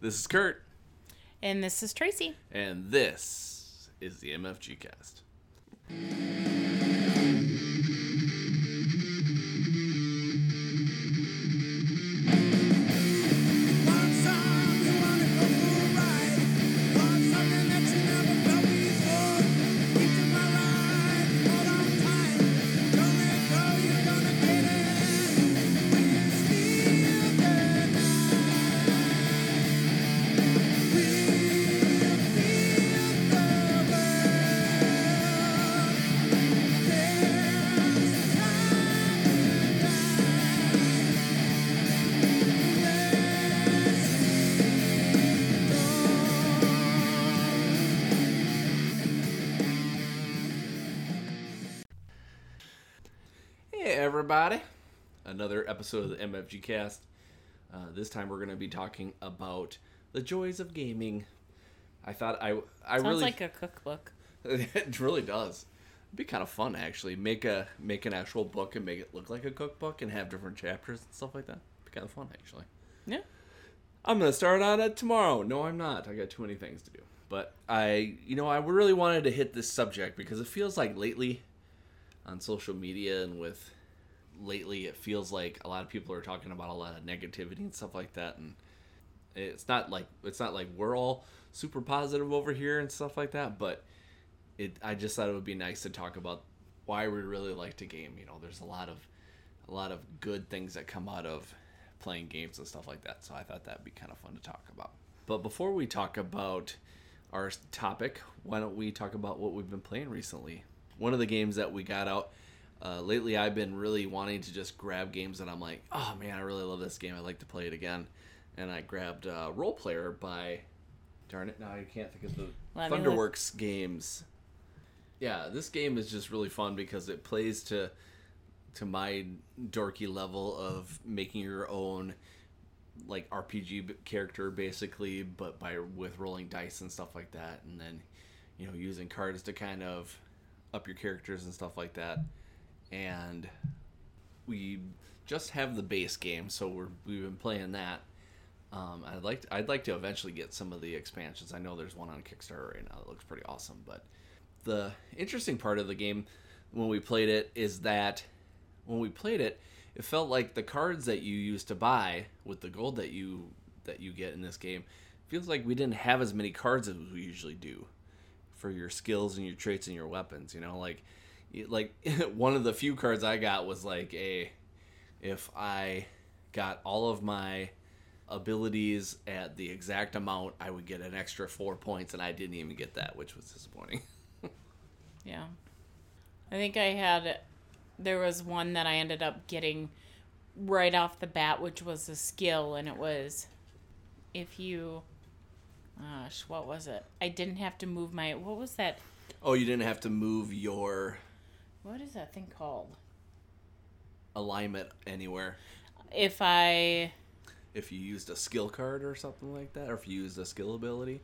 This is Kurt, And this is Tracy. and this is the MFG cast. Everybody! Another episode of the MFG cast. Uh, this time we're going to be talking about the joys of gaming. I thought I I Sounds really like a cookbook. it really does. It'd be kind of fun actually. Make a make an actual book and make it look like a cookbook and have different chapters and stuff like that. Be kind of fun actually. Yeah. I'm gonna start on it tomorrow. No, I'm not. I got too many things to do. But I, you know, I really wanted to hit this subject because it feels like lately, on social media and with, lately it feels like a lot of people are talking about a lot of negativity and stuff like that, and it's not like it's not like we're all super positive over here and stuff like that, but it. I just thought it would be nice to talk about why we really like to game. You know, there's a lot of a lot of good things that come out of playing games and stuff like that. So I thought that'd be kind of fun to talk about. But before we talk about our topic, why don't we talk about what we've been playing recently? One of the games that we got out uh, lately, I've been really wanting to just grab games that I'm like, oh man, I really love this game. I'd like to play it again. And I grabbed uh, Roll Player by, darn it, now I can't think of the Let. Thunderworks games. Yeah, this game is just really fun because it plays to to my dorky level of making your own like RPG character basically, but by with rolling dice and stuff like that, and then you know using cards to kind of up your characters and stuff like that. And we just have the base game, so we're we've been playing that. Um, I'd like to, I'd like to eventually get some of the expansions. I know there's one on Kickstarter right now that looks pretty awesome, but the interesting part of the game when we played it is that when we played it, it felt like the cards that you used to buy with the gold that you that you get in this game feels like we didn't have as many cards as we usually do for your skills and your traits and your weapons. You know, like like one of the few cards I got was like a if I got all of my abilities at the exact amount, I would get an extra four points, and I didn't even get that, which was disappointing. Yeah. I think I had there was one that I ended up getting right off the bat, which was a skill, and it was if you gosh, what was it? I didn't have to move my what was that Oh, you didn't have to move your what is that thing called? alignment anywhere If I if you used a skill card or something like that, or if you used a skill ability.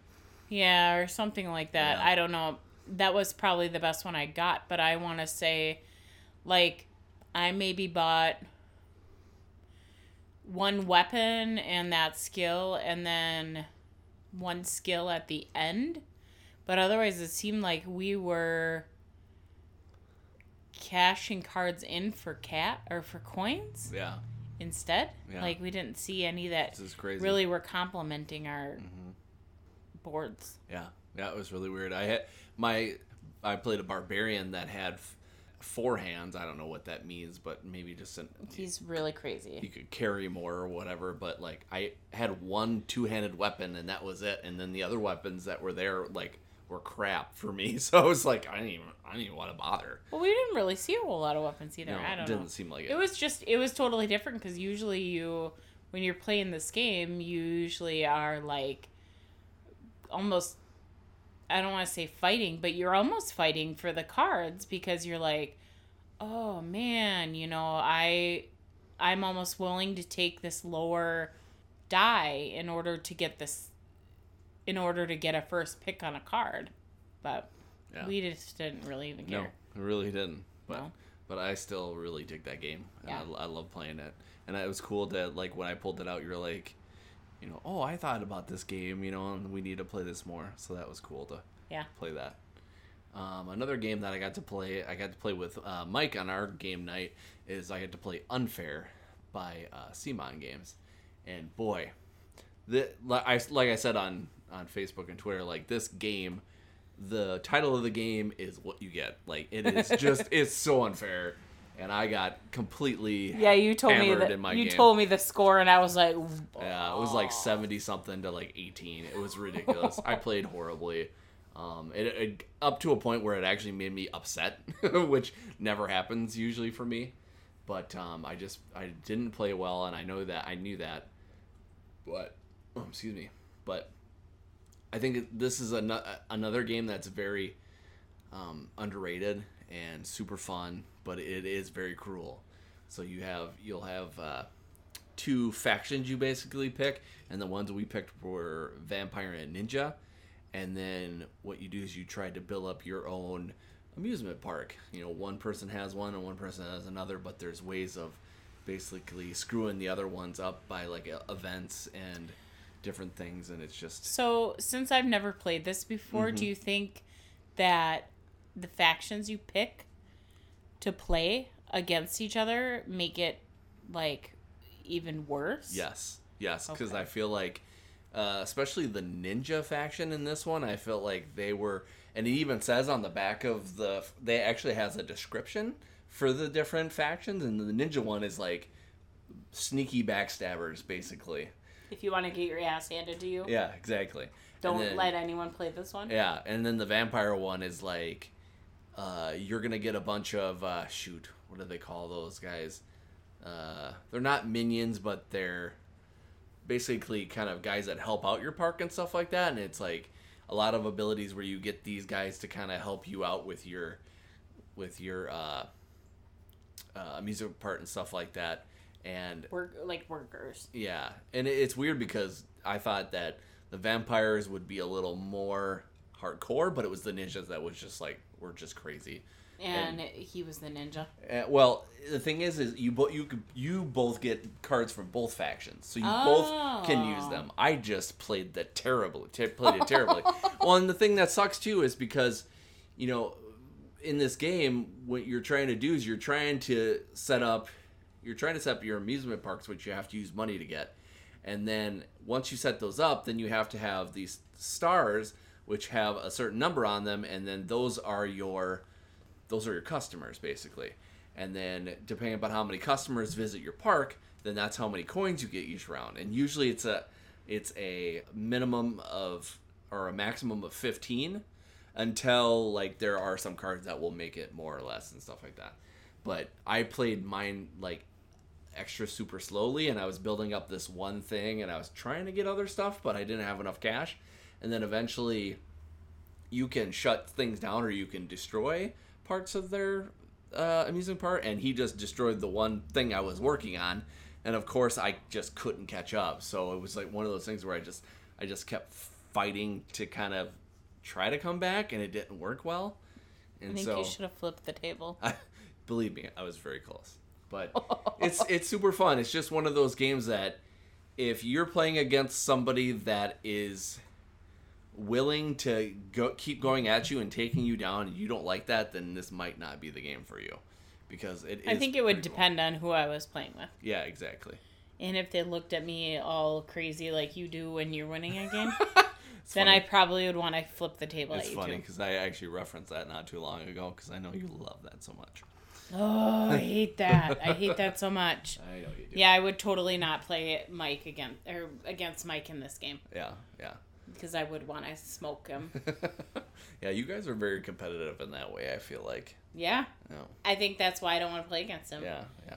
Yeah, or something like that. Yeah. I don't know. That was probably the best one I got, but I want to say, like, I maybe bought one weapon and that skill, and then one skill at the end. But otherwise, it seemed like we were cashing cards in for cat or for coins Yeah, instead. Yeah. Like we didn't see any that this is crazy. really were complementing our Mm-hmm. boards. Yeah, yeah, it was really weird. I had my I played a barbarian that had f- four hands. I don't know what that means, but maybe just an, He's really crazy. he could carry more or whatever. But like I had one two handed weapon and that was it. And then the other weapons that were there like were crap for me. So I was like, I didn't even I didn't even want to bother. Well, we didn't really see a whole lot of weapons either. No, I it don't didn't know. seem like it. It was just it was totally different because usually you when you're playing this game you usually are like almost I don't want to say fighting, but you're almost fighting for the cards because you're like, oh man, you know I I'm almost willing to take this lower die in order to get this in order to get a first pick on a card. But Yeah. we just didn't really even No, care. I really didn't. But No. but I still really dig that game. Yeah. I, I love playing it. And it was cool that like when I pulled it out, you're like, you know, oh, I thought about this game, you know, and we need to play this more. So that was cool to Yeah. play that. Um, another game that I got to play, I got to play with uh, Mike on our game night, is I got to play Unfair by uh, Simon Games, and boy, the like I like I said on on Facebook and Twitter, like this game, the title of the game is what you get. Like it is just it's so unfair, and I got completely Yeah, you told me that in my you game. told me the score, and I was like, Yeah, it was like seventy something to like eighteen. It was ridiculous. I played horribly. Um, it, it up to a point where it actually made me upset, which never happens usually for me. But um, I just I didn't play well, and I know that I knew that. But oh, excuse me. But I think this is an, another game that's very um, underrated and super fun, but it is very cruel. So you have you'll have uh, two factions you basically pick, and the ones we picked were vampire and ninja. And then what you do is you try to build up your own amusement park. You know, one person has one and one person has another, but there's ways of basically screwing the other ones up by like events and different things, and it's just So, since I've never played this before, Mm-hmm. do you think that the factions you pick to play against each other make it like even worse? Yes, yes, because Okay. I feel like, uh, especially the ninja faction in this one, I felt like they were, and it even says on the back of the, they actually has a description for the different factions, and the ninja one is like sneaky backstabbers, basically. If you want to get your ass handed to you, Yeah, exactly. don't then- let anyone play this one. Yeah, and then the vampire one is like, uh, you're gonna get a bunch of uh, shoot. What do they call those guys? Uh, they're not minions, but they're basically kind of guys that help out your park and stuff like that. And it's like a lot of abilities where you get these guys to kind of help you out with your with your uh, uh, amusement park and stuff like that. And Work like workers. yeah, and it's weird because I thought that the vampires would be a little more hardcore, but it was the ninjas that was just like were just crazy. And he was the ninja. Uh, well, the thing is, is you both you you both get cards from both factions, so you Oh. both can use them. I just played that terribly, ter- played it terribly. well, and the thing that sucks too is because, you know, in this game, what you're trying to do is you're trying to set up, you're trying to set up your amusement parks, which you have to use money to get, and then once you set those up, then you have to have these stars, which have a certain number on them, and then those are your those are your customers basically. And then depending upon how many customers visit your park then that's how many coins you get each round. And usually it's a it's a minimum of or a maximum of 15 until like there are some cards that will make it more or less and stuff like that. But i played mine like extra super slowly and i was building up this one thing and i was trying to get other stuff but i didn't have enough cash. And then eventually you can shut things down or you can destroy parts of their uh, amusement park. And he just destroyed the one thing i was working on. And of course i just couldn't catch up. So it was like one of those things where i just i just kept fighting to kind of try to come back and it didn't work well. I think so you should have flipped the table. I, believe me, I was very close. But it's it's super fun. It's just one of those games that if you're playing against somebody that is willing to go keep going at you and taking you down and you don't like that, then this might not be the game for you. Because it I think it would cool. depend on who I was playing with. Yeah, exactly. And if they looked at me all crazy like you do when you're winning a game, then funny. I probably would want to flip the table It's at you funny because I actually referenced that not too long ago because I know you love that so much. Oh, I hate that. I hate that so much. I know you do. Yeah, I would totally not play Mike against or against Mike in this game Yeah, yeah. because I would want to smoke him. yeah, you guys are very competitive in that way, I feel like. Yeah, No. I think that's why I don't want to play against him. Yeah, yeah.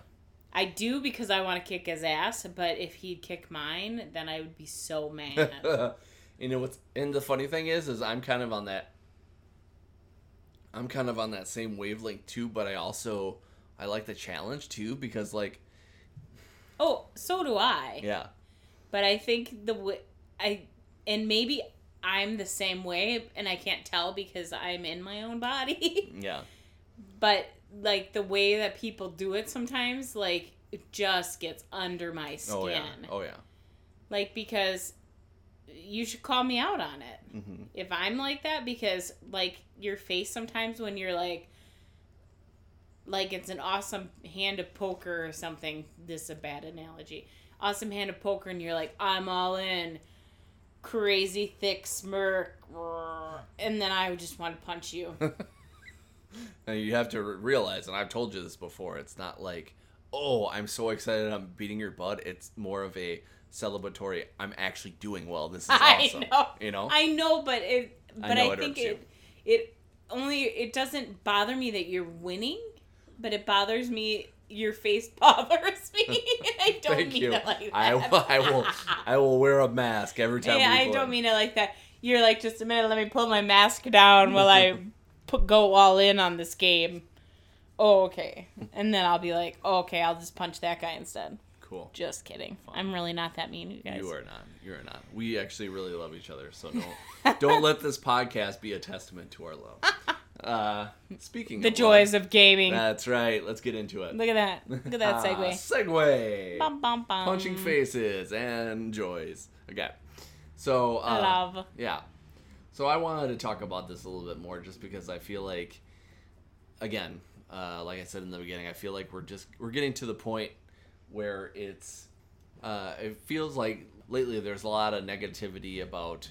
I do because I want to kick his ass, but if he'd kick mine, then I would be so mad. you know what's and the funny thing is is I'm kind of on that I'm kind of on that same wavelength too, but I also I like the challenge too because like oh, so do I. yeah. But I think the w- I and maybe I'm the same way, and I can't tell because I'm in my own body. Yeah. but like the way that people do it sometimes, like it just gets under my skin. Oh yeah. Oh yeah. Like because you should call me out on it Mm-hmm. if I'm like that because like your face sometimes when you're like like it's an awesome hand of poker or something. This is a bad analogy. Awesome hand of poker and you're like I'm all in. Crazy thick smirk, and then I would just want to punch you. Now you have to realize, and I've told you this before, it's not like, oh, I'm so excited I'm beating your butt. It's more of a celebratory, I'm actually doing well. This is awesome. I know. You know? I know, but it. I But I, it think irks you. it. It only. It doesn't bother me that you're winning, but it bothers me. Your face bothers me. I don't Thank mean you. it like that. I, will- I will I will wear a mask every time Yeah, I play. don't mean it like that. You're like, just a minute. Let me pull my mask down while I put go all in on this game. Oh, okay. And then I'll be like, oh, okay, I'll just punch that guy instead. Cool. Just kidding. I'm really not that mean, you guys. You are not. You are not. We actually really love each other, so don't don't let this podcast be a testament to our love. Uh, speaking the of joys love, of gaming. That's right. Let's get into it. Look at that. Look at that segue. segue. Bum, bum, bum. Punching faces and joys. Okay. So uh, Love. Yeah. So I wanted to talk about this a little bit more, just because I feel like, again, uh, like I said in the beginning, I feel like we're just we're getting to the point where it's uh, it feels like lately there's a lot of negativity about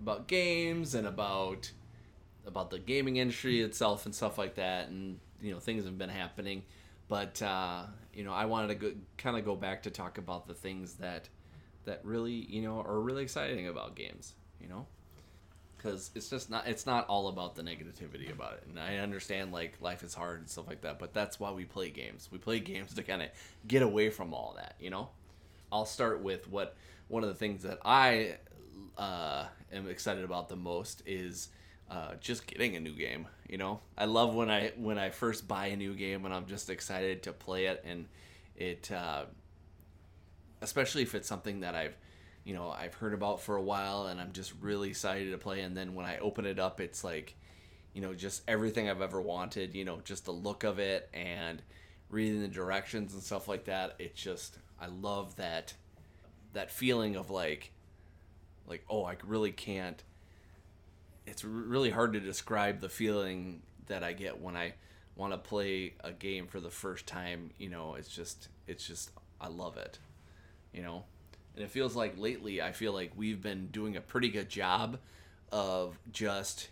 about games and about about the gaming industry itself and stuff like that and you know things have been happening. But uh, you know i wanted to kind of go back to talk about the things that that really you know are really exciting about games you know because it's just not it's not all about the negativity about it. And i understand like life is hard and stuff like that but that's why we play games. We play games to kind of get away from all that you know? I'll start with what one of the things that i uh, am excited about the most is uh, just getting a new game you know? I love when i when i first buy a new game and i'm just excited to play it and it uh, especially if it's something that I've you know I've heard about for a while and I'm just really excited to play. And then when I open it up it's like you know just everything I've ever wanted you know just the look of it and reading the directions and stuff like that. It's just I love that that feeling of like like oh I really can't it's really hard to describe the feeling that I get when I want to play a game for the first time. You know it's just it's just I love it you know and it feels like lately i feel like we've been doing a pretty good job of just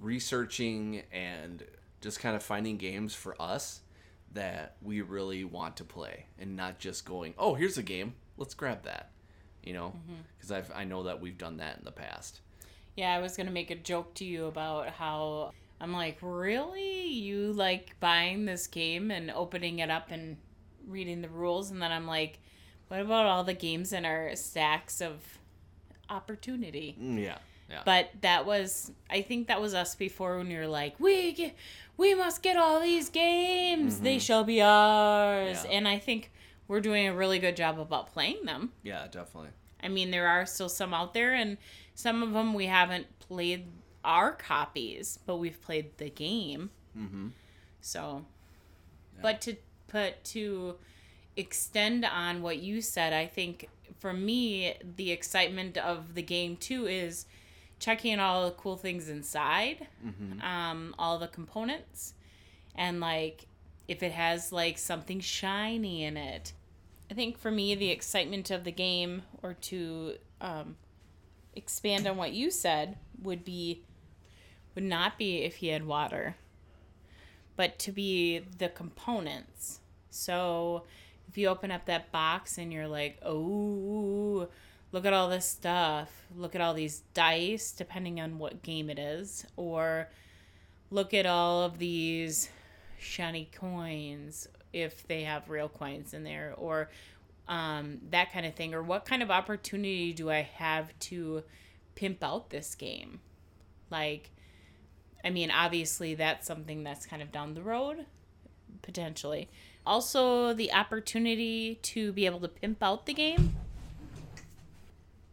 researching and just kind of finding games for us that we really want to play and not just going oh here's a game. Let's grab that you know? Mm-hmm. Because i've i know that we've done that in the past. Yeah, I was gonna make a joke to you about how I'm like, really? You like buying this game and opening it up and reading the rules, and then I'm like, what about all the games in our stacks of opportunity? Mm, yeah yeah But that was, I think that was us before when you're like, we get, we must get all these games. They shall be ours. Mm-hmm. Yeah. And I think we're doing a really good job about playing them. yeah definitely I mean, there are still some out there, and some of them we haven't played our copies, but we've played the game. mm-hmm So, but to put to extend on what you said, I think for me the excitement of the game too is checking all the cool things inside, mm-hmm um, all the components, and like if it has like something shiny in it. I think for me the excitement of the game, or to um, expand on what you said, would be would not be if you had water but to be the components. So if you open up that box and you're like, oh, look at all this stuff, look at all these dice, depending on what game it is, or look at all of these shiny coins if they have real coins in there, or um, that kind of thing, or what kind of opportunity do I have to pimp out this game? Like, I mean, obviously, that's something that's kind of down the road, potentially. Also, the opportunity to be able to pimp out the game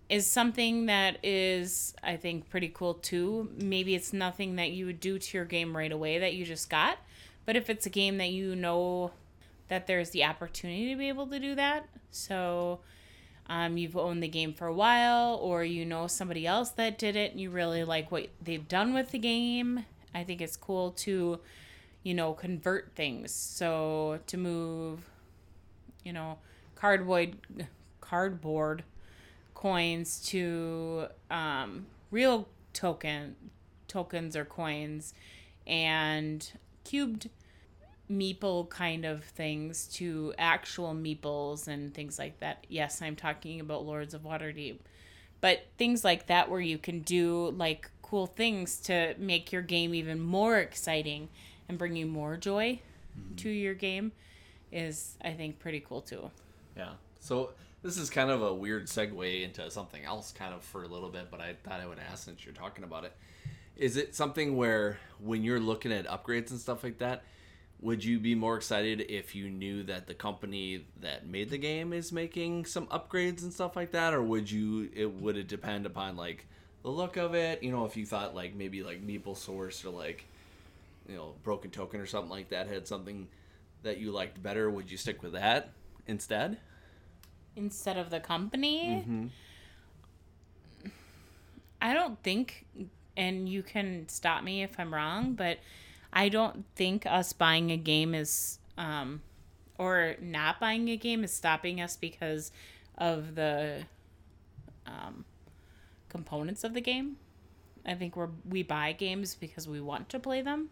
is something that is, I think, pretty cool too. Maybe it's nothing that you would do to your game right away that you just got, but if it's a game that you know that there's the opportunity to be able to do that, so um, you've owned the game for a while or you know somebody else that did it and you really like what they've done with the game. I think it's cool to, you know, convert things. So to move, you know, cardboard cardboard coins to um, real token tokens or coins and cubed meeple kind of things to actual meeples and things like that. Yes, I'm talking about Lords of Waterdeep. But things like that where you can do like cool things to make your game even more exciting and bring you more joy mm-hmm. to your game is I think pretty cool too. Yeah. So this is kind of a weird segue into something else, kind of for a little bit, but I thought I would ask since you're talking about it. Is it something where when you're looking at upgrades and stuff like that, would you be more excited if you knew that the company that made the game is making some upgrades and stuff like that, or would you? It would it depend upon like the look of it? You know, if you thought like maybe like Meeple Source or like you know Broken Token or something like that had something that you liked better, would you stick with that instead? Instead of the company, I don't think, and you can stop me if I'm wrong, but I don't think us buying a game is, um, or not buying a game is stopping us because of the um, components of the game. I think we're we buy games because we want to play them.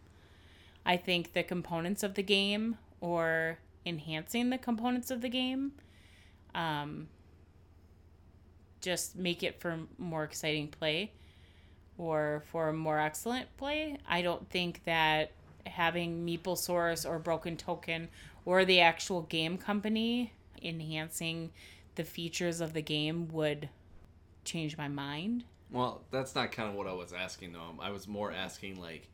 I think the components of the game or enhancing the components of the game um, just make it for more exciting play or for more excellent play. I don't think that having Meeple Source or Broken Token or the actual game company enhancing the features of the game would change my mind. Well, that's not kind of what I was asking though. I was more asking like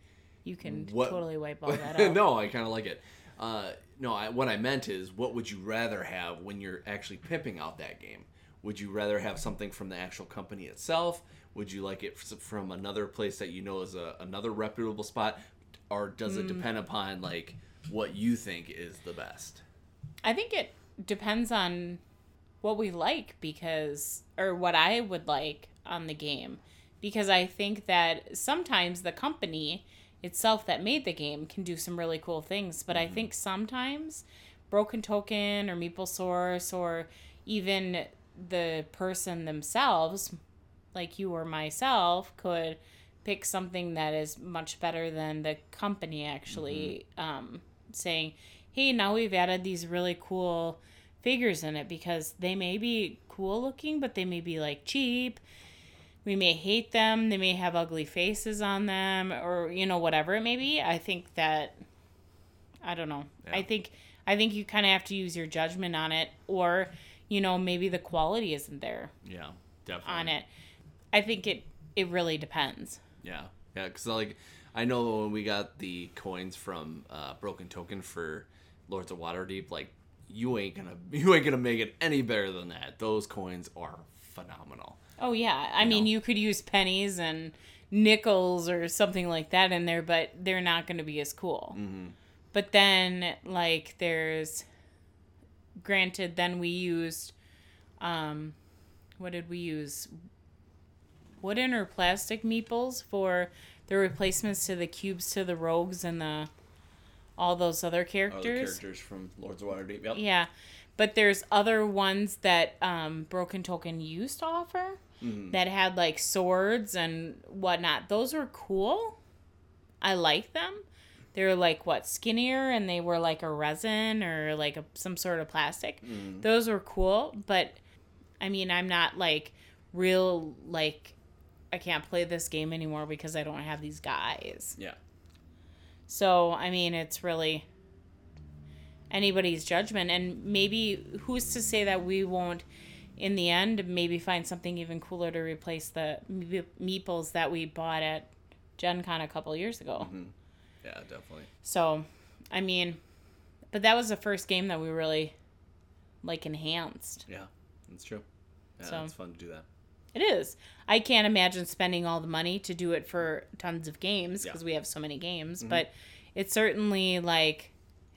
You can What- totally wipe all that out. no, I kind of like it. Uh, no, I, what I meant is, what would you rather have when you're actually pimping out that game? Would you rather have something from the actual company itself? Would you like it from another place that you know is a, another reputable spot, or does Mm. it depend upon like what you think is the best? I think it depends on what we like because or what I would like on the game because I think that sometimes the company itself that made the game can do some really cool things, but I think sometimes Broken Token or Meeple Source or even the person themselves, like you or myself, could pick something that is much better than the company actually um, saying, hey, now we've added these really cool figures in it because they may be cool looking, but they may be like cheap. We may hate them. They may have ugly faces on them, or you know whatever it may be. I think that I don't know. I think I think you kind of have to use your judgment on it, or you know maybe the quality isn't there Yeah, definitely on it. I think it it really depends. Yeah, yeah, because like I know when we got the coins from uh, Broken Token for Lords of Waterdeep, like you ain't gonna you ain't gonna make it any better than that. Those coins are phenomenal. Oh yeah, I mean know? you could use pennies and nickels or something like that in there, but they're not going to be as cool. But then like there's granted then we used um what did we use wooden or plastic meeples for the replacements to the cubes to the rogues and the all those other Oh, characters. characters from Lords of Waterdeep. Yep. Yeah, but there's other ones that um, Broken Token used to offer Mm-hmm. that had like swords and whatnot. Those were cool. I like them. They were like what skinnier and they were like a resin or like a, some sort of plastic. Mm-hmm. Those were cool, but I mean, I'm not like real like I can't play this game anymore because I don't have these guys. Yeah. So, I mean, it's really anybody's judgment. And maybe who's to say that we won't, in the end, maybe find something even cooler to replace the meeples that we bought at Gen Con a couple years ago. Yeah, definitely. So, I mean, but that was the first game that we really like enhanced. Yeah, that's true. Yeah, So- it's fun to do that. It is. I can't imagine spending all the money to do it for tons of games Yeah. because we have so many games, but it's certainly like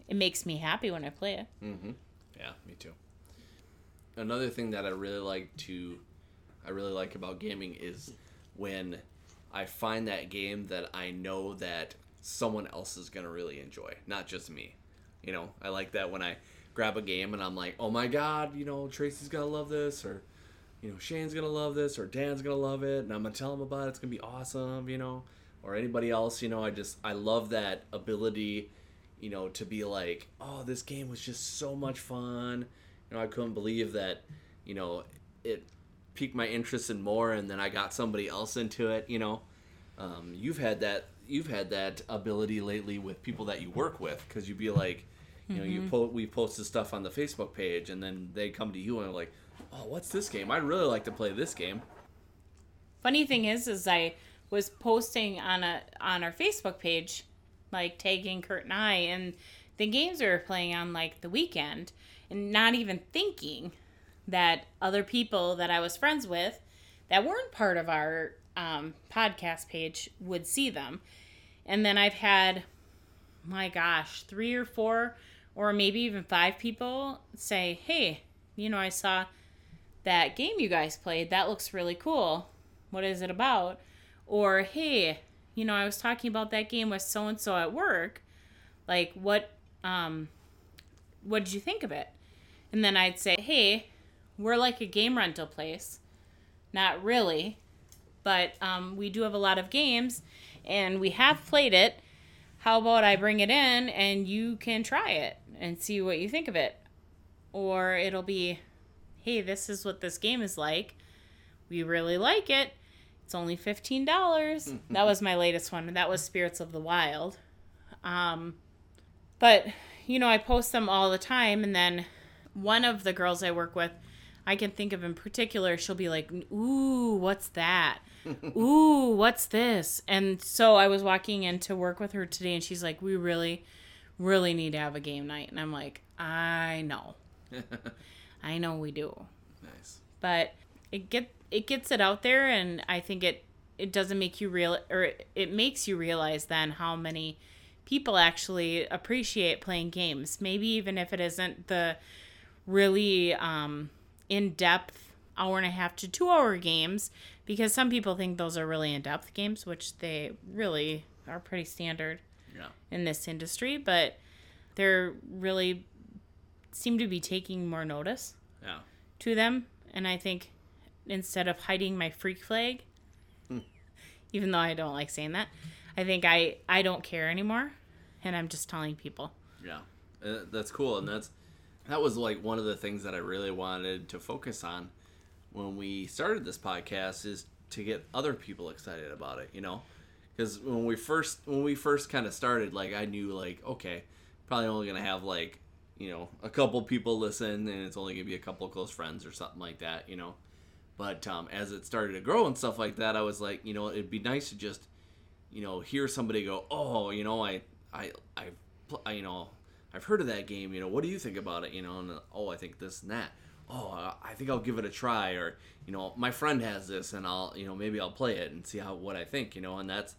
it makes me happy when I play it. Mm-hmm. Yeah, me too. Another thing that I really like to I really like about gaming is when I find that game that I know that someone else is going to really enjoy, not just me. You know, I like that when I grab a game and I'm like, "Oh my god, you know, Tracy's going to love this or you know, Shane's going to love this or Dan's going to love it and I'm going to tell him about it. It's going to be awesome, you know." Or anybody else, you know, I just I love that ability you know, to be like, oh, this game was just so much fun. You know, I couldn't believe that, you know, it piqued my interest in more, and then I got somebody else into it. You know, um, you've had that you've had that ability lately with people that you work with because you'd be like, you know, you po- we posted stuff on the Facebook page, and then they come to you and are like, oh, what's this game? I'd really like to play this game. Funny thing is, is I was posting on a on our Facebook page, like tagging Kurt and I, and the games we were playing on like the weekend, and not even thinking that other people that I was friends with that weren't part of our um, podcast page would see them. And then I've had, my gosh, three or four, or maybe even five people say, "Hey, you know, I saw that game you guys played. That looks really cool. What is it about?" Or, "Hey, you know, I was talking about that game with so and so at work. Like, what, um, what did you think of it?" And then I'd say, "Hey, we're like a game rental place. Not really, but um, we do have a lot of games, and we have played it. How about I bring it in and you can try it and see what you think of it? Or it'll be, hey, this is what this game is like. We really like it. It's only fifteen dollars. that was my latest one. That was Spirits of the Wild. Um, but you know, I post them all the time, and then one of the girls I work with, I can think of in particular, she'll be like, "Ooh, what's that? Ooh, what's this?" And so I was walking in to work with her today, and she's like, "We really, really need to have a game night." And I'm like, "I know, I know we do." Nice. but it get it gets it out there and i think it it doesn't make you real or it makes you realize then how many people actually appreciate playing games maybe even if it isn't the really um in-depth hour and a half to two hour games because some people think those are really in-depth games which they really are pretty standard Yeah. in this industry but they're really seem to be taking more notice Yeah. to them. And i think instead of hiding my freak flag even though i don't like saying that i think i i don't care anymore. And i'm just telling people. Yeah, uh, that's cool, and that's that was like one of the things that I really wanted to focus on when we started this podcast is to get other people excited about it. You know, because when we first when we first kind of started, like I knew like okay, probably only gonna have like you know a couple people listen, and it's only gonna be a couple close friends or something like that. You know, but um, as it started to grow and stuff like that, I was like, you know, it'd be nice to just you know, hear somebody go, "Oh, you know, I, I, I, I, you know, I've heard of that game. You know, what do you think about it? You know, and uh, oh, I think this and that. Oh, uh, I think I'll give it a try. Or you know, my friend has this, and I'll, you know, maybe I'll play it and see how what I think. You know, and that's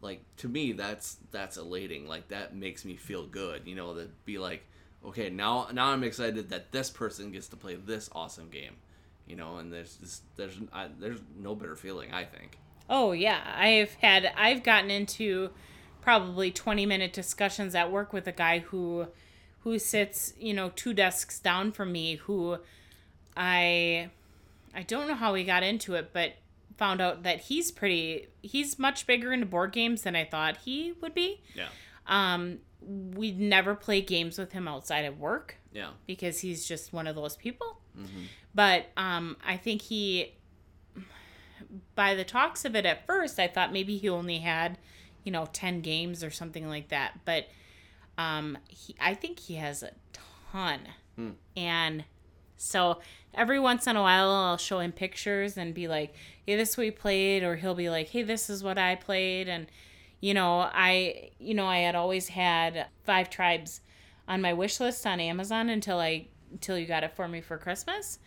like to me, that's that's elating. Like that makes me feel good. You know, that be like, okay, now now I'm excited that this person gets to play this awesome game. You know, and there's just there's I, there's no better feeling. I think. oh yeah i've had i've gotten into probably 20 minute discussions at work with a guy who who sits you know two desks down from me who i i don't know how he got into it but found out that he's pretty he's much bigger into board games than i thought he would be Yeah. um we'd never play games with him outside of work Yeah. because he's just one of those people. But um, I think he, by the talks of it at first, I thought maybe he only had, you know, 10 games or something like that. But um, he, I think he has a ton. And so every once in a while, I'll show him pictures and be like, hey, this is what we played. Or he'll be like, hey, this is what I played. And, you know, I, you know, I had always had Five Tribes on my wish list on Amazon until I, until you got it for me for Christmas.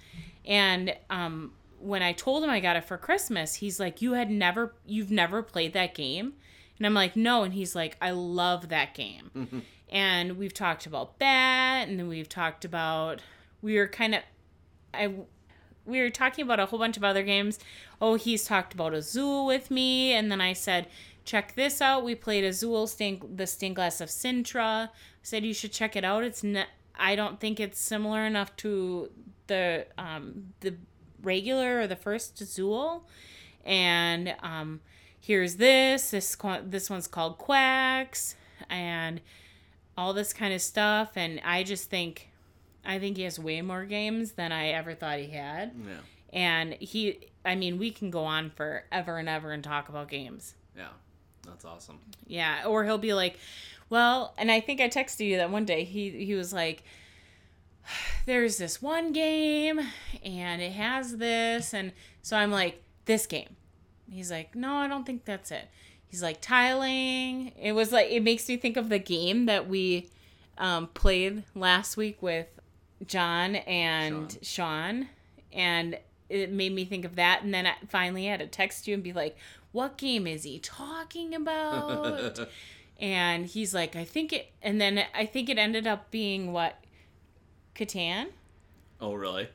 And, um, when I told him I got it for Christmas, he's like, "You had never, you've never played that game," and I'm like, "No," and he's like, "I love that game," and we've talked about that, and then we've talked about we were kind of I we were talking about a whole bunch of other games. Oh, he's talked about Azul with me, and then I said, check this out. We played Azul, Stain, the Stained Glass of Sintra. I said you should check it out. It's not. I don't think it's similar enough to the um, the regular or the first Azul. And um, here's this. This this one's called Quacks, and all this kind of stuff. And I just think, I think he has way more games than I ever thought he had. Yeah. And he, I mean, we can go on forever and ever and talk about games. Yeah. That's awesome. Yeah, or he'll be like, "Well," and I think I texted you that one day. He he was like, "There's this one game, and it has this," and so I'm like, "This game." He's like, "No, I don't think that's it." He's like, "Tiling." It was like it makes me think of the game that we um, played last week with John and Sean, and it made me think of that. And then I finally had to text you and be like, "What game is he talking about?" and he's like, "I think it," and then I think it ended up being what Catan. oh, really?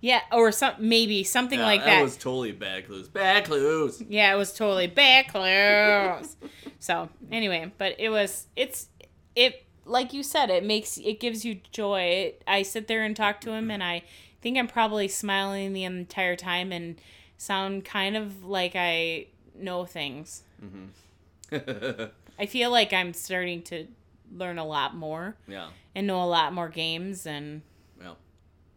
Yeah, or some maybe something Yeah, like that. That was totally bad clues. Bad clues. Yeah, it was totally back close. so anyway, but it was it's it like you said, it makes it gives you joy. It, I sit there and talk to him, and I think I'm probably smiling the entire time and sound kind of like I know things. Mm-hmm. I feel like I'm starting to learn a lot more yeah. and know a lot more games and Yeah.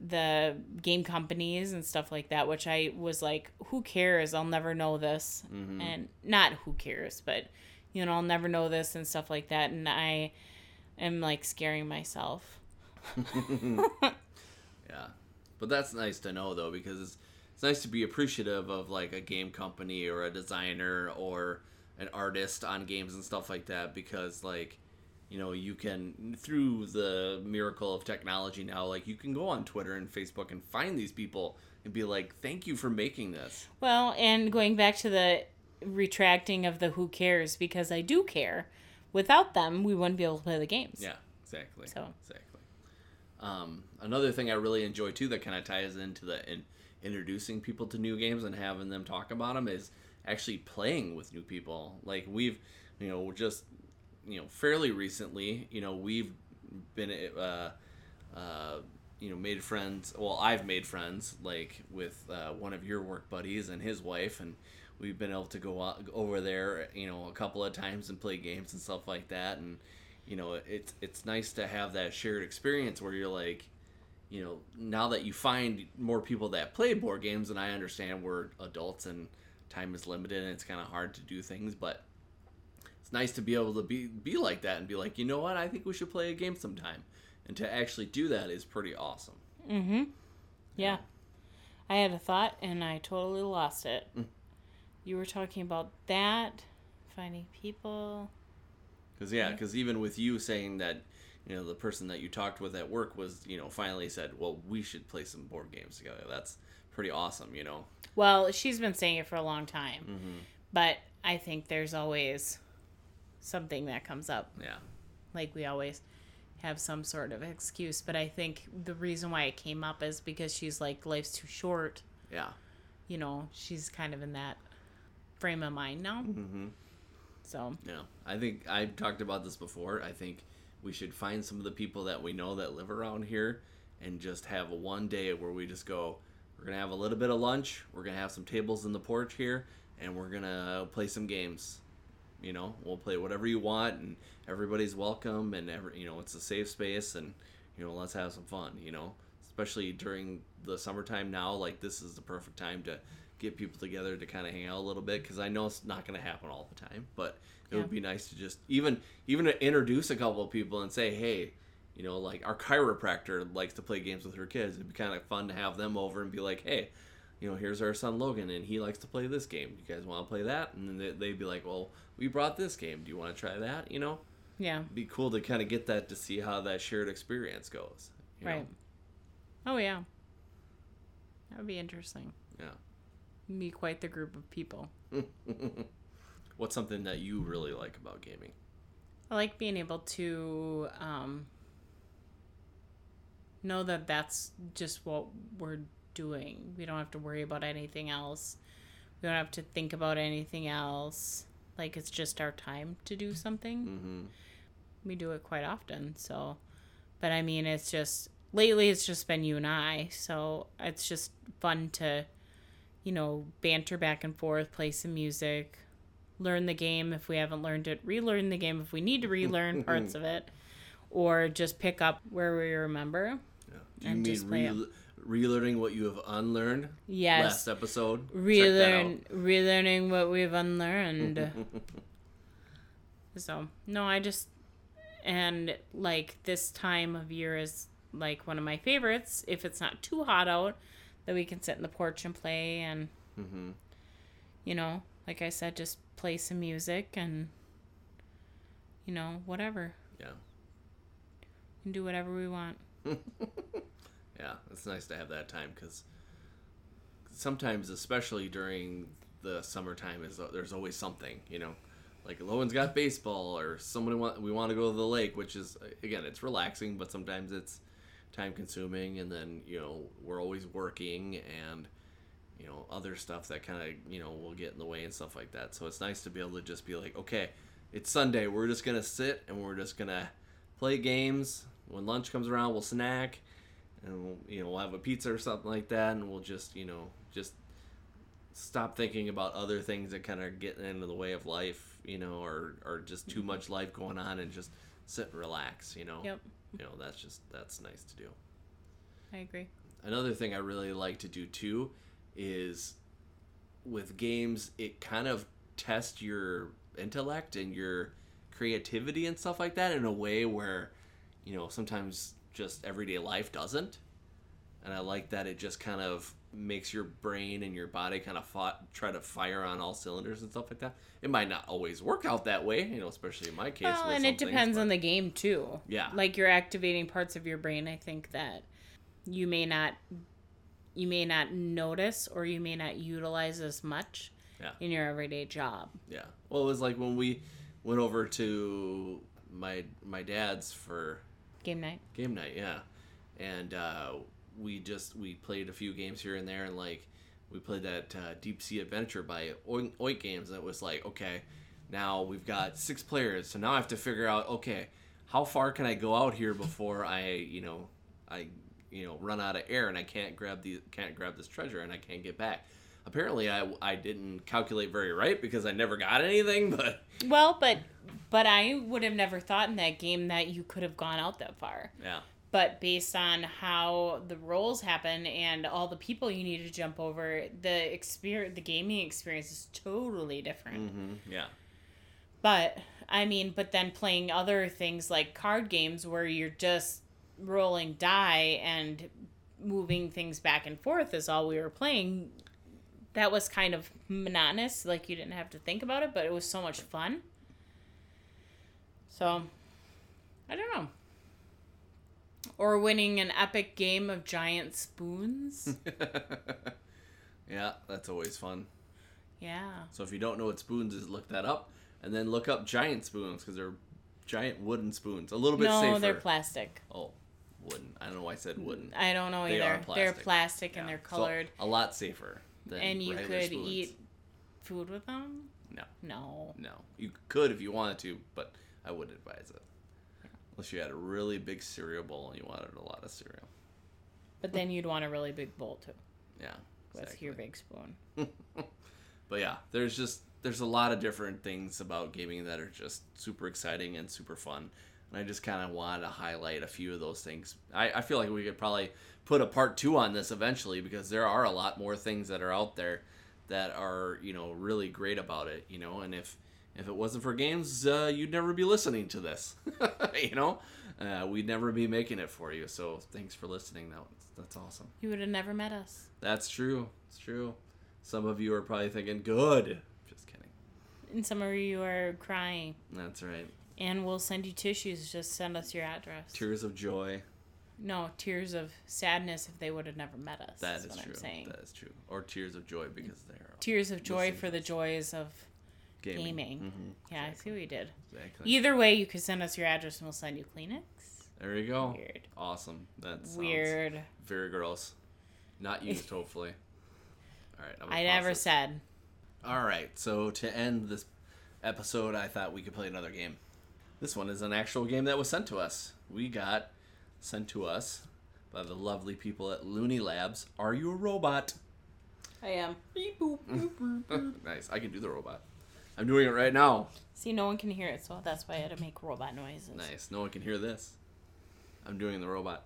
The game companies and stuff like that, which I was like, who cares? I'll never know this. Mm-hmm. And not who cares, but, you know, I'll never know this and stuff like that. And I am like scaring myself. Yeah. But that's nice to know though because it's it's nice to be appreciative of like a game company or a designer or an artist on games and stuff like that because like you know you can through the miracle of technology now like you can go on Twitter and Facebook and find these people and be like thank you for making this. Well, and going back to the retracting of the who cares, because I do care. Without them, we wouldn't be able to play the games. Yeah, exactly. So- exactly. Um, another thing I really enjoy too that kind of ties into the in, introducing people to new games and having them talk about them is actually playing with new people. Like we've, you know, just you know fairly recently, you know, we've been uh, uh, you know made friends. Well, I've made friends like with uh, one of your work buddies and his wife, and we've been able to go out, over there, you know, a couple of times and play games and stuff like that, and you know, it's it's nice to have that shared experience where you're like, you know, now that you find more people that play board games, and I understand we're adults and time is limited and it's kind of hard to do things, but it's nice to be able to be be like that and be like, you know what, I think we should play a game sometime, and to actually do that is pretty awesome. Mm-hmm. Yeah. I had a thought and I totally lost it. You were talking about that, finding people. Because yeah, because even with you saying that, you know, the person that you talked with at work was, you know, finally said, well, we should play some board games together. That's pretty awesome, you know. Well, she's been saying it for a long time, Mm-hmm. but I think there's always something that comes up. Yeah. Like we always have some sort of excuse, but I think the reason why it came up is because she's like, life's too short. Yeah. You know, she's kind of in that frame of mind now. Mm-hmm. So, Yeah, I think I've talked about this before. I think we should find some of the people that we know that live around here and just have a one day where we just go, we're going to have a little bit of lunch, we're going to have some tables in the porch here, and we're going to play some games. You know, we'll play whatever you want, and everybody's welcome, and every, you know, it's a safe space, and, you know, let's have some fun, you know, especially during the summertime now. Like, this is the perfect time to get people together to kind of hang out a little bit because I know it's not going to happen all the time, but it Yeah. would be nice to just even even to introduce a couple of people and say, hey, you know, like our chiropractor likes to play games with her kids. It'd be kind of fun to have them over and be like, hey, you know, here's our son Logan, and he likes to play this game. You guys want to play that? And then they- they'd be like, well, we brought this game. Do you want to try that? You know, yeah. It'd be cool to kind of get that to see how that shared experience goes. you know? Right. Oh, yeah. That would be interesting. Yeah. Be quite the group of people. What's something that you really like about gaming? I like being able to um, know that that's just what we're doing. We don't have to worry about anything else. We don't have to think about anything else. Like it's just our time to do something. Mm-hmm. We do it quite often. So, but I mean, it's just lately it's just been you and I. So it's just fun to, you know, banter back and forth, play some music, learn the game if we haven't learned it, relearn the game if we need to relearn parts of it, or just pick up where we remember. Yeah. Do you And mean just play re- relearning what you have unlearned Yes. last episode? Relearn relearning what we've unlearned. so no, I just and like this time of year is like one of my favorites. If it's not too hot out, that we can sit in the porch and play and Mhm. you know, like I said, just play some music and you know whatever. Yeah. And do whatever we want. Yeah, it's nice to have that time because sometimes, especially during the summertime, is there's always something, you know, like Lowen's got baseball or somebody want we want to go to the lake, which is again it's relaxing, but sometimes it's time consuming, and then you know we're always working and you know other stuff that kind of you know will get in the way and stuff like that. So it's nice to be able to just be like, okay, it's Sunday, we're just gonna sit and we're just gonna play games. When lunch comes around, we'll snack and we'll, you know we'll have a pizza or something like that and we'll just you know just stop thinking about other things that kind of get into the way of life you know or or just too much life going on and just sit and relax you know? Yep, you know that's just that's nice to do. I agree. another thing i really like to do too is with games it kind of tests your intellect and your creativity and stuff like that in a way where you know sometimes just everyday life doesn't and i like that it just kind of makes your brain and your body kind of fought, try to fire on all cylinders and stuff like that it might not always work out that way you know especially in my case Well, and it things, depends but- on the game too. Yeah. Like you're activating parts of your brain. I think that you may not you may not notice or you may not utilize as much Yeah. in your everyday job. Yeah. Well, it was like when we went over to my my dad's for Game night. game night. Yeah, and uh, we just we played a few games here and there, and like we played that uh, Deep Sea Adventure by Oink, Games, and it was like okay, now we've got six players, so now I have to figure out okay, how far can I go out here before I you know I you know run out of air and I can't grab the can't grab this treasure and I can't get back. Apparently, I, I didn't calculate very right because I never got anything, but Well, but but I would have never thought in that game that you could have gone out that far. yeah, But based on how the rolls happen and all the people you need to jump over, the experience, the gaming experience is totally different. hmm yeah, But I mean, but then playing other things like card games where you're just rolling die and moving things back and forth is all we were playing. That was kind of monotonous. Like you didn't have to think about it, but it was so much fun. So, I don't know. Or winning an epic game of giant spoons. yeah, that's always fun. yeah. So if you don't know what spoons is, look that up, and then look up giant spoons because they're giant wooden spoons. A little bit No, safer. they're plastic. oh, wooden. I don't know why I said wooden. I don't know They either. are They're plastic. plastic and they're So, colored. a lot safer. And you could spoons. eat food with them? No, No. no. You could if you wanted to, but I wouldn't advise it. Unless you had a really big cereal bowl and you wanted a lot of cereal. But then you'd want a really big bowl too Yeah. with your big spoon. But yeah, there's just there's a lot of different things about gaming that are just super exciting and super fun. And I just kind of wanted to highlight a few of those things. I, I feel like we could probably put a part two on this eventually because there are a lot more things that are out there that are you know really great about it. You know, and if if it wasn't for games, uh, you'd never be listening to this. you know, uh, we'd never be making it for you. So thanks for listening. That that's awesome. You would have never met us. That's true. It's true. Some of you are probably thinking, good. Just kidding. And some of you are crying. That's right. And we'll send you tissues. Just send us your address. Tears of joy. No, tears of sadness if they would have never met us. That is is what true. I'm saying. That is true. Or tears of joy because they're Tears of joy for the joys of gaming. gaming. Mhm. Yeah, I see what you did. Exactly. Either way, you could send us your address and we'll send you Kleenex. There you go. Weird. Awesome. That's Weird. very gross. Not used, hopefully. All right. I never this. said. All right. So to end this episode, I thought we could play another game. This one is an actual game that was sent to us. We got sent to us by the lovely people at Looney Labs. Are you a robot? I am. nice. I can do the robot. I'm doing it right now. See, no one can hear it, so that's why I had to make robot noises. Nice. No one can hear this. I'm doing the robot.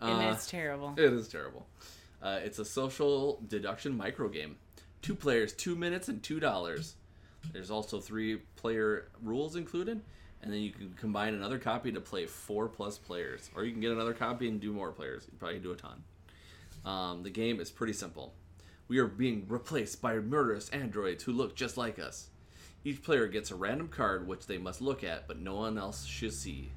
And Uh, it's terrible. It is terrible. Uh, it's a social deduction micro game. Two players, two minutes, and two dollars. There's also three player rules included, and then you can combine another copy to play four plus players, or you can get another copy and do more players. You probably do a ton. Um, the game is pretty simple. We are being replaced by murderous androids who look just like us. Each player gets a random card which they must look at, but no one else should see.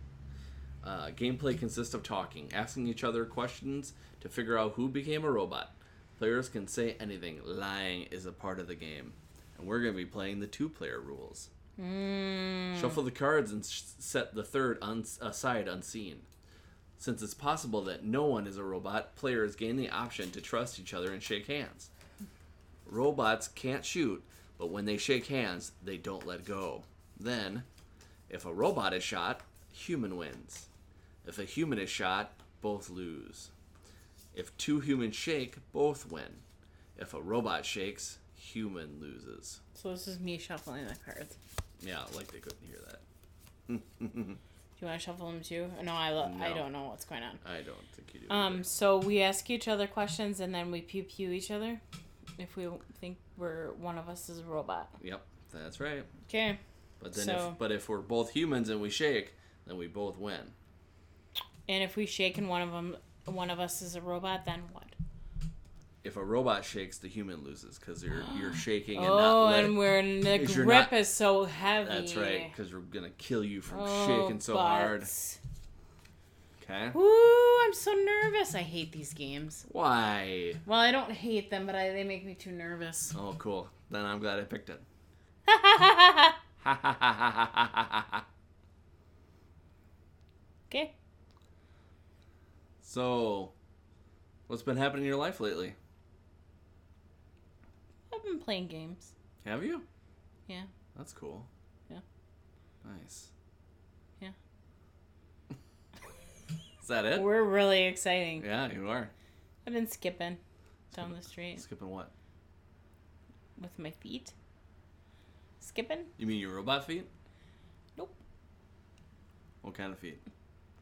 Uh, gameplay consists of talking, asking each other questions to figure out who became a robot. Players can say anything. Lying is a part of the game. And we're going to be playing the two player rules. Mm. Shuffle the cards and sh- set the third un- aside unseen. Since it's possible that no one is a robot, players gain the option to trust each other and shake hands. Robots can't shoot, but when they shake hands, they don't let go. Then, if a robot is shot, human wins. If a human is shot, both lose. If two humans shake, both win. If a robot shakes, human loses. So this is me shuffling the cards. Yeah, like they couldn't hear that. Do you want to shuffle them too? No, I lo- I don't know what's going on. I don't think you do. Um, so we ask each other questions and then we pew pew each other if we think we're one of us is a robot. Yep, that's right. Okay. But then, So- if but if we're both humans and we shake, then we both win. And if we shake and one of them, one of us is a robot, then what? If a robot shakes, the human loses because you're you're shaking and oh, not letting. and we're the grip not- is so heavy. That's right, because we're gonna kill you from Oh, shaking so hard. Okay. Ooh, I'm so nervous. I hate these games. Why? Well, I don't hate them, but I, they make me too nervous. Oh, cool. Then I'm glad I picked it. okay. so, what's been happening in your life lately? I've been playing games. Have you? Yeah. That's cool. Yeah. Nice. Yeah. Is that it? We're really exciting. Yeah, you are. I've been skipping down the street Skipping what? with my feet. Skipping? You mean your robot feet? Nope. What kind of feet?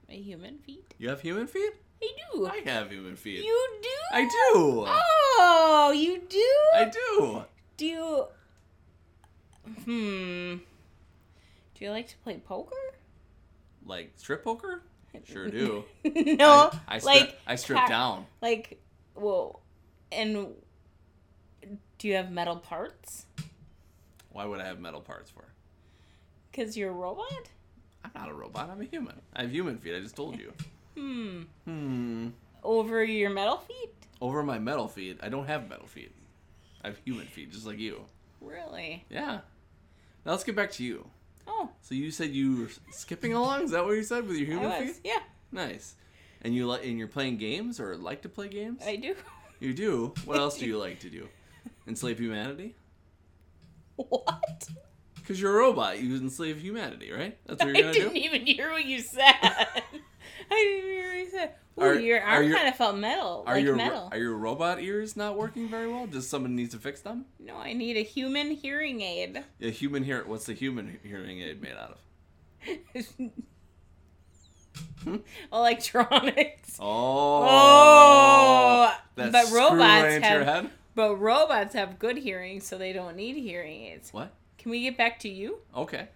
My human feet. You have human feet? I do. I have human feet. You do? I do. Oh, you do? I do. Do you. Hmm. Do you like to play poker? Like strip poker? Sure do. no. I, I strip, like I strip ca- down. Like, well, and do you have metal parts? Why would I have metal parts for? Because you're a robot? I'm not a robot. I'm a human. I have human feet. I just told you. Hmm. Hmm. Over your metal feet? Over my metal feet, I don't have metal feet. I have human feet, just like you. Really? Yeah. Now let's get back to you. Oh, So you said you were skipping along? Is that what you said with your I human was. feet? Yeah, Nice. And you like and you're playing games or like to play games? I do. You do. What else do you like to do? Enslave humanity? what? Because you're a robot, you enslave humanity, right? That's what you're gonna do. I didn't even hear what you said. I didn't even hear what you said. Ooh, Are- your arm kind of felt metal. Are like your metal. are your robot ears not working very well? Does someone needs to fix them? No, I need a human hearing aid. A human hear what's the human hearing aid made out of? Electronics. Oh, Oh, that but robots have head? but robots have good hearing, so they don't need hearing aids. What? Can we get back to you? Okay.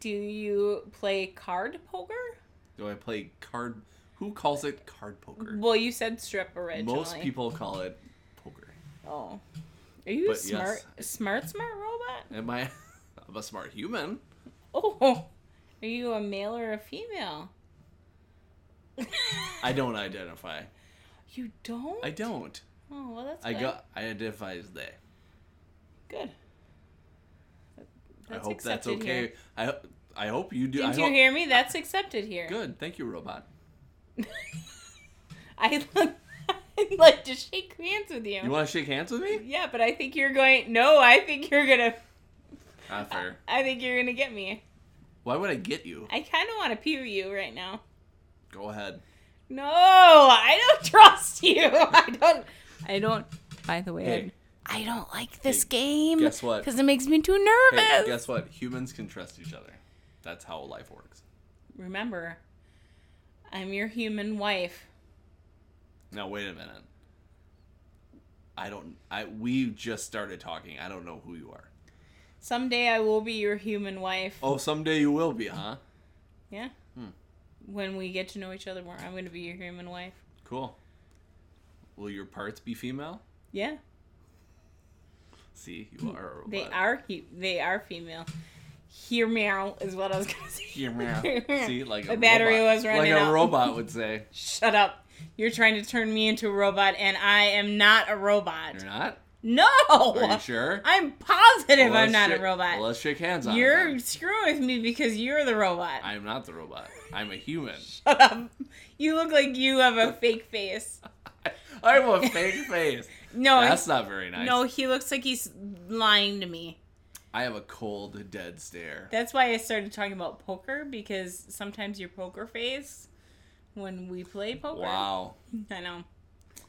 Do you play card poker? Do I play card? Who calls it card poker? Well, you said strip originally. Most people call it poker. Oh, are you a But smart, smart, smart robot? Am I? I'm a smart human. Oh, are you a male or a female? I don't identify. You don't? I don't. Oh, well, that's I good. got. I identify as they. good. I hope that's okay. here. I I hope you do. Didn't you hope- hear me? That's accepted here. Good. Thank you, robot. I look. I'd like to shake hands with you. You want to shake hands with me? yeah, but I think you're going. No, I think you're gonna. Not ah, fair. I think you're gonna get me. Why would I get you? I kind of want to pew you right now. Go ahead. No, I don't trust you. I don't. I don't. By the way, Hey. I don't like this Hey, game. guess what? Because it makes me too Hey, nervous. guess what? Humans can trust each other. That's how life works. Remember, I'm your human wife. Now wait a minute. I don't. I we just started talking. I don't know who you are. Someday I will be your human wife. Oh, someday you will be, huh? Yeah. Hmm. When we get to know each other more, I'm going to be your human wife. Cool. Will your parts be female? Yeah. See, you are. A robot. They are. They are female. Hear meow is what I was gonna say. Hear meow. See, like The a battery robot. was running Like a out. robot would say. Shut up. You're trying to turn me into a robot, and I am not a robot. You're not. No. Are you sure? I'm positive Well, I'm not shake- a robot. Well, let's shake hands on it. you're then. screwing with me because you're the robot. I'm not the robot. I'm a human. Shut up. You look like you have a fake face. I have a fake face. No, That's not very nice. no, he looks like he's lying to me. I have a cold, dead stare. That's why I started talking about poker because sometimes your poker face when we play poker. Wow. I know.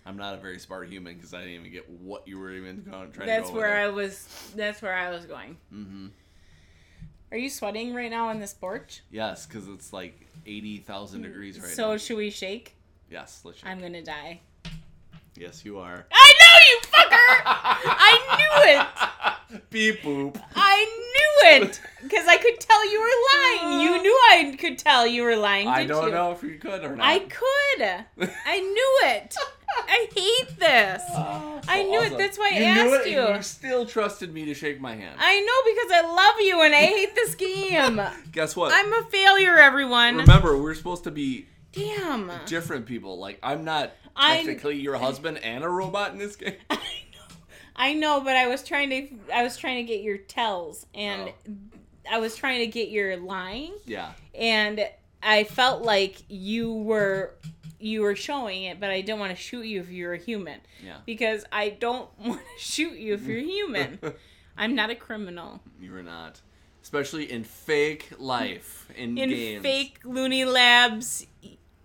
I'm not a very smart human because I didn't even get what you were even going trying That's to go where I was. That's where I was going. Mm-hmm. Are you sweating right now on this porch? Yes, because it's like 80,000 degrees right so now. So should we shake? Yes, let's shake. I'm gonna die. Yes, you are. I know you fucker! I knew it. Beep boop. I knew it because I could tell you were lying. You knew I could tell you were lying. I don't you? know if you could or not. I could. I knew it. I hate this. Oh, I so knew it. That's why I you asked you. You still trusted me to shake my hand. I know because I love you and I hate this game. Guess what? I'm a failure, everyone. Remember, we're supposed to be Damn. different people. Like, I'm not technically your husband and a robot in this game. I know. But I was trying to. I was trying to get your tells, and Oh. I was trying to get your lying, Yeah. and I felt like you were you were showing it, but I didn't want to shoot you if you were a human Yeah. because I don't want to shoot you if you're human. I'm not a criminal. You're not. Especially in fake life, in, In games. fake Looney Labs,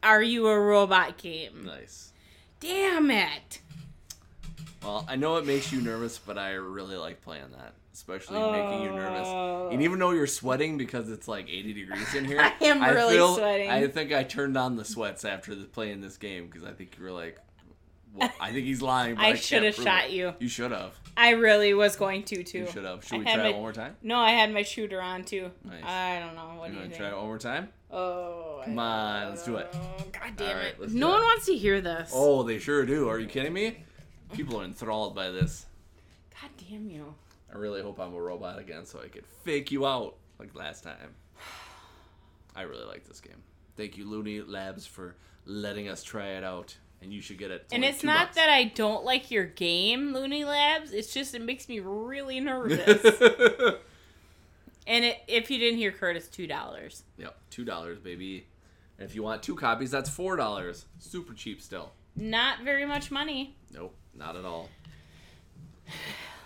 are you a robot game? Nice. Damn it! Well, I know it makes you nervous, but I really like playing that. Especially making you nervous. Oh. And even though you're sweating because it's like 80 degrees in here, I am really feel, sweating. I think I turned on the sweats after the, playing this game because I think you were like, well, I think he's lying. But I I, should have shot you. You should have. I really was going to too. You should have. Should we try my- it one more time? No, I had my shooter on too. Nice. I don't know. What You do you want to think? try it one more time? Oh, I Come on, let's do it. Oh, God damn Alright, it! let's No one it. wants to hear this. Oh, they sure do. Are you kidding me? People are enthralled by this. God damn you! I really hope I'm a robot again so I could fake you out like last time. I really like this game. Thank you, Looney Labs, for letting us try it out. And you should get it. and it's not that I don't like your game, Looney Labs. It's just it makes me really nervous. and it, if you didn't hear Curtis, two dollars. yep, two dollars, baby. And if you want two copies, that's four dollars. Super cheap still. Not very much money. Nope, not at all.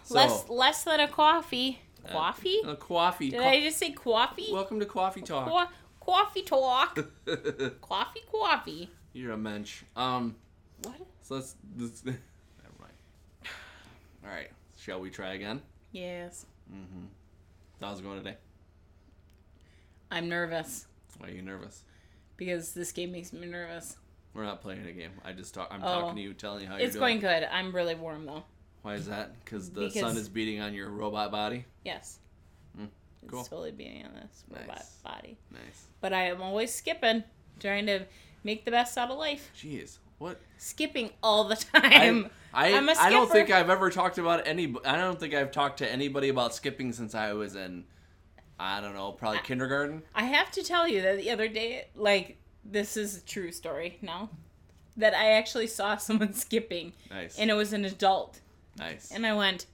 So, less less than a coffee. uh, Coffee? A coffee. Did Co- I just say coffee? Welcome to Coffee Talk. Co- coffee talk. coffee, coffee. You're a mensch. Um, What? so let's. let's never mind. All right, shall we try again? Yes. Mm-hmm. How's it going today? I'm nervous Why are you nervous? because this game makes me nervous. We're not playing a game. I just talk. I'm Oh. talking to you, telling you how It's you're doing. It's going good. I'm really warm though. Why is that? Because the Because- sun is beating on your robot body. Yes. Mm, It's totally beating on this robot Nice. body. Nice. But I am always skipping, trying to make the best out of life. Jeez, what? Skipping all the time. I I'm a I don't think I've ever talked about any. I don't think I've talked to anybody about skipping since I was in. I don't know, probably kindergarten. I have to tell you that the other day, like, this is a true story now, that I actually saw someone skipping, Nice. and it was an adult. nice. And I went,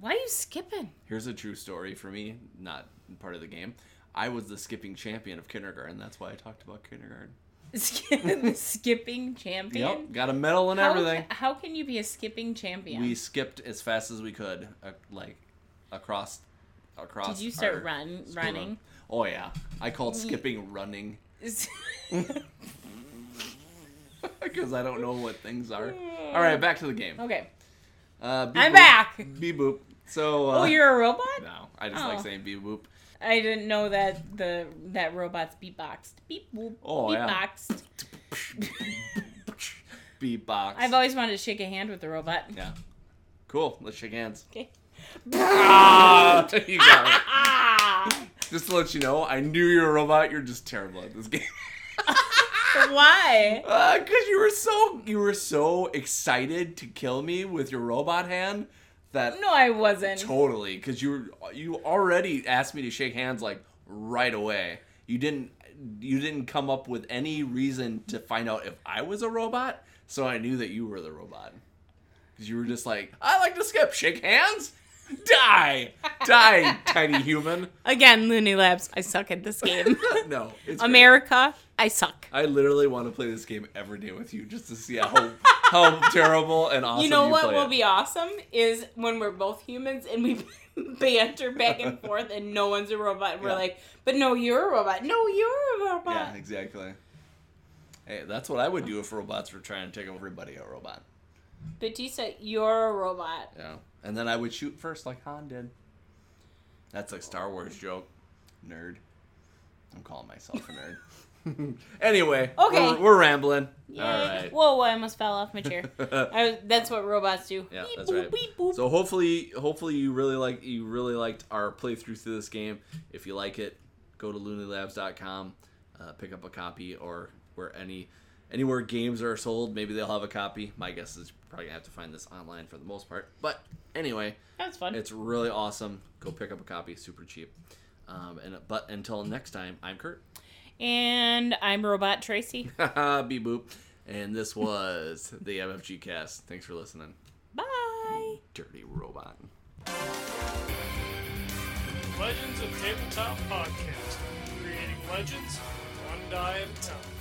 Why are you skipping? Here's a true story for me, not part of the game. I was the skipping champion of kindergarten. That's why I talked about kindergarten. skipping champion. Yep, got a medal and How, everything. how can you be a skipping champion? We skipped as fast as we could, uh, like across across. Did you start run running? run. Oh yeah, I called skipping running because I don't know what things are. All right, back to the game. okay. Uh, I'm boop. back. Beep boop. So. Uh, Oh, you're a robot? No, I just Oh. like saying beep boop. I didn't know that the that robots beatboxed. Beep boop. Oh, yeah. beatboxed. Beatbox. I've always wanted to shake a hand with the robot. Yeah. Cool. Let's shake hands. Okay. Ah, you got it. Just to let you know, I knew you were a robot. You're just terrible at this game. Why? Uh, cause you were so you were so excited to kill me with your robot hand that No, I wasn't. totally because you were you already asked me to shake hands like right away. You didn't you didn't come up with any reason to find out if I was a robot, so I knew that you were the robot. Because you were just like, I like to skip, shake hands, die, die, tiny human. Again, Looney Labs, I suck at this game. no, it's great. America, I suck. I literally want to play this game every day with you just to see how how terrible and awesome you know what play will it. be awesome is when we're both humans and we banter back and forth and no one's a robot and we're like, but no, you're a robot. No, you're a robot. Yeah, exactly. Hey, that's what I would do if robots were trying to take over everybody. A robot. Batista, you're a robot. Yeah, and then I would shoot first like Han did. That's a Star Wars joke, nerd. I'm calling myself a nerd. anyway, Okay. we're, we're rambling. Yay. All right. Whoa, I almost fell off my chair. I, that's what robots do. Yeah, Beep, that's boop, right. beep, boop. So hopefully, hopefully you really like you really liked our playthrough through this game. If you like it, go to looneylabs.com, uh, pick up a copy, or where any anywhere games are sold, maybe they'll have a copy. My guess is you're probably gonna have to find this online for the most part. But anyway, That's fun. it's really awesome. Go pick up a copy, super cheap. Um, and but until next time, I'm Kurt. and I'm Robot Tracy. Beep boop. And this was the MFG cast. Thanks for listening. Bye. Dirty robot. Legends of Tabletop Podcast. Creating legends one die at a time.